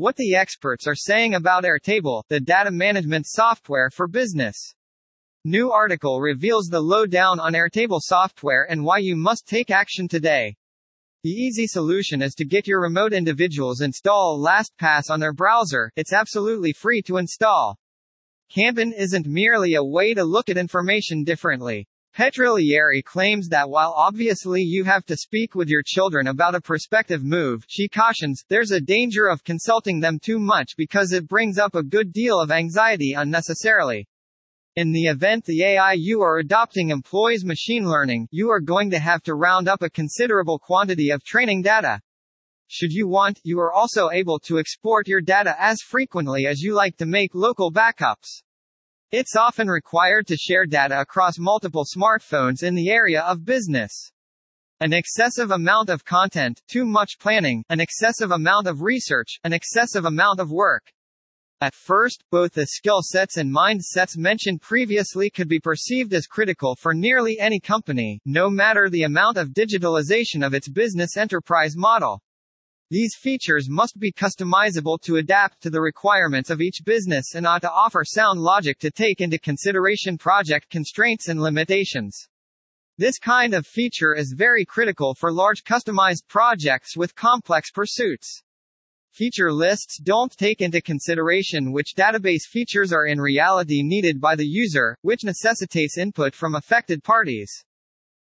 What the experts are saying about Airtable, the data management software for business. New article reveals the lowdown on Airtable software and why you must take action today. The easy solution is to get your remote individuals install LastPass on their browser. It's absolutely free to install. Kanban isn't merely a way to look at information differently. Petriglieri claims that while obviously you have to speak with your children about a prospective move, she cautions, there's a danger of consulting them too much because it brings up a good deal of anxiety unnecessarily. In the event the AI you are adopting employs machine learning, you are going to have to round up a considerable quantity of training data. Should you want, you are also able to export your data as frequently as you like to make local backups. It's often required to share data across multiple smartphones in the area of business. An excessive amount of content, too much planning, an excessive amount of research, an excessive amount of work. At first, both the skill sets and mindsets mentioned previously could be perceived as critical for nearly any company, no matter the amount of digitalization of its business enterprise model. These features must be customizable to adapt to the requirements of each business and ought to offer sound logic to take into consideration project constraints and limitations. This kind of feature is very critical for large customized projects with complex pursuits. Feature lists don't take into consideration which database features are in reality needed by the user, which necessitates input from affected parties.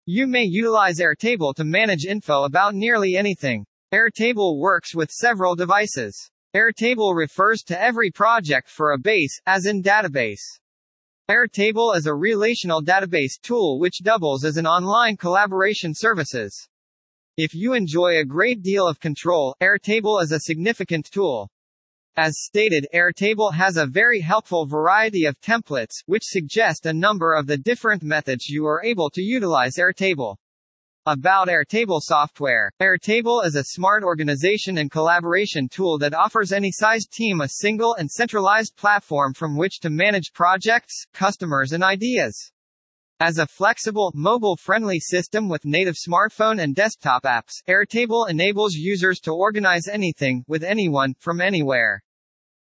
You may utilize Airtable to manage info about nearly anything. Airtable works with several devices. Airtable refers to every project for a base, as in database. Airtable is a relational database tool which doubles as an online collaboration services. If you enjoy a great deal of control, Airtable is a significant tool. As stated, Airtable has a very helpful variety of templates, which suggest a number of the different methods you are able to utilize Airtable. About Airtable software. Airtable is a smart organization and collaboration tool that offers any sized team a single and centralized platform from which to manage projects, customers and ideas. As a flexible, mobile-friendly system with native smartphone and desktop apps, Airtable enables users to organize anything, with anyone, from anywhere.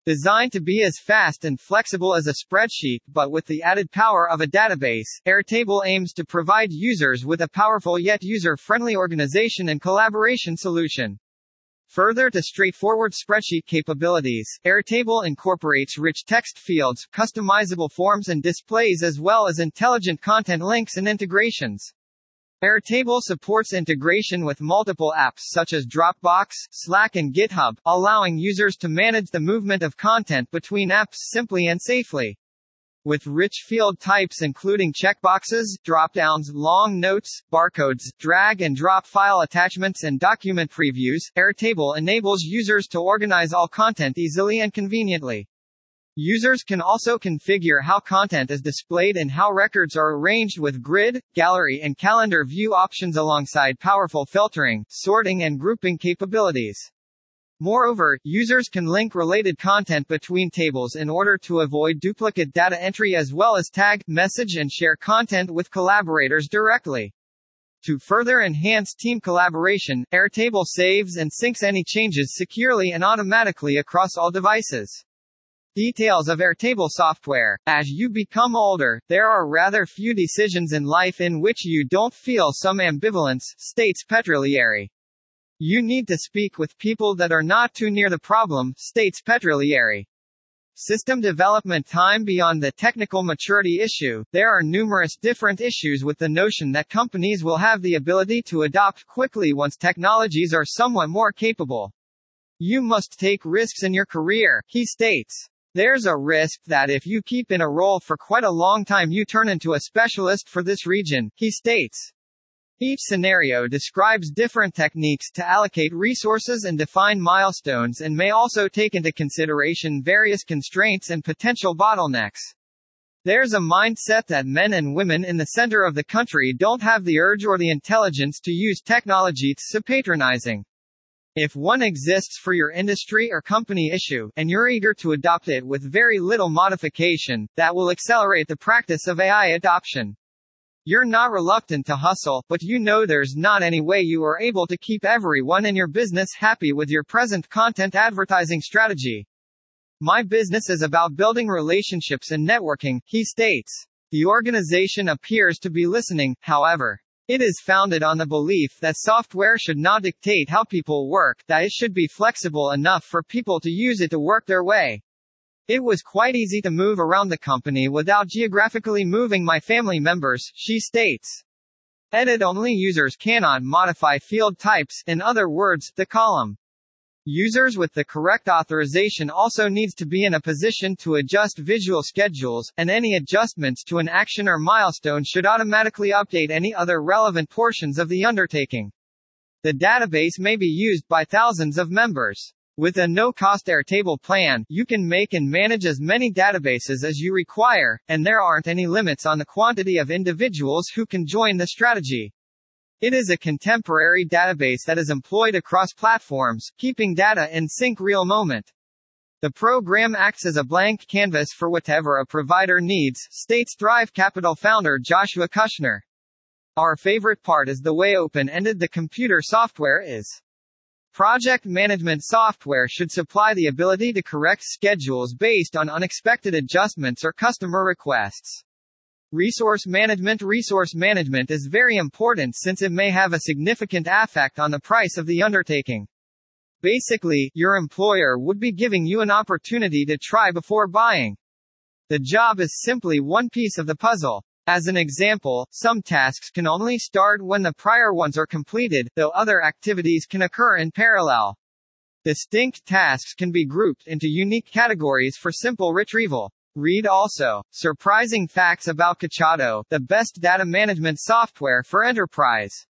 Designed to be as fast and flexible as a spreadsheet but with the added power of a database, Airtable aims to provide users with a powerful yet user-friendly organization and collaboration solution. Further to straightforward spreadsheet capabilities, Airtable incorporates rich text fields, customizable forms and displays as well as intelligent content links and integrations. Airtable supports integration with multiple apps such as Dropbox, Slack and GitHub, allowing users to manage the movement of content between apps simply and safely. With rich field types including checkboxes, dropdowns, long notes, barcodes, drag and drop file attachments and document previews, Airtable enables users to organize all content easily and conveniently. Users can also configure how content is displayed and how records are arranged with grid, gallery and calendar view options alongside powerful filtering, sorting and grouping capabilities. Moreover, users can link related content between tables in order to avoid duplicate data entry as well as tag, message and share content with collaborators directly. To further enhance team collaboration, Airtable saves and syncs any changes securely and automatically across all devices. Details of Airtable software. As you become older, there are rather few decisions in life in which you don't feel some ambivalence, states Petriglieri. You need to speak with people that are not too near the problem, states Petriglieri. System development time beyond the technical maturity issue, there are numerous different issues with the notion that companies will have the ability to adopt quickly once technologies are somewhat more capable. You must take risks in your career, he states. There's a risk that if you keep in a role for quite a long time you turn into a specialist for this region, he states. Each scenario describes different techniques to allocate resources and define milestones and may also take into consideration various constraints and potential bottlenecks. There's a mindset that men and women in the center of the country don't have the urge or the intelligence to use technology to patronizing. If one exists for your industry or company issue, and you're eager to adopt it with very little modification, that will accelerate the practice of AI adoption. You're not reluctant to hustle, but you know there's not any way you are able to keep everyone in your business happy with your present content advertising strategy. My business is about building relationships and networking, he states. The organization appears to be listening, however. It is founded on the belief that software should not dictate how people work, that it should be flexible enough for people to use it to work their way. It was quite easy to move around the company without geographically moving my family members, she states. Edit-only users cannot modify field types, in other words, the column. Users with the correct authorization also needs to be in a position to adjust visual schedules, and any adjustments to an action or milestone should automatically update any other relevant portions of the undertaking. The database may be used by thousands of members. With a no-cost Airtable plan, you can make and manage as many databases as you require, and there aren't any limits on the quantity of individuals who can join the strategy. It is a contemporary database that is employed across platforms, keeping data in sync real moment. The program acts as a blank canvas for whatever a provider needs, states Thrive Capital founder Joshua Kushner. Our favorite part is the way open-ended the computer software is. Project management software should supply the ability to correct schedules based on unexpected adjustments or customer requests. Resource management Resource management is very important since it may have a significant effect on the price of the undertaking. Basically, your employer would be giving you an opportunity to try before buying. The job is simply one piece of the puzzle. As an example, some tasks can only start when the prior ones are completed, though other activities can occur in parallel. Distinct tasks can be grouped into unique categories for simple retrieval. Read also, Surprising Facts about Kachado, the best data management software for enterprise.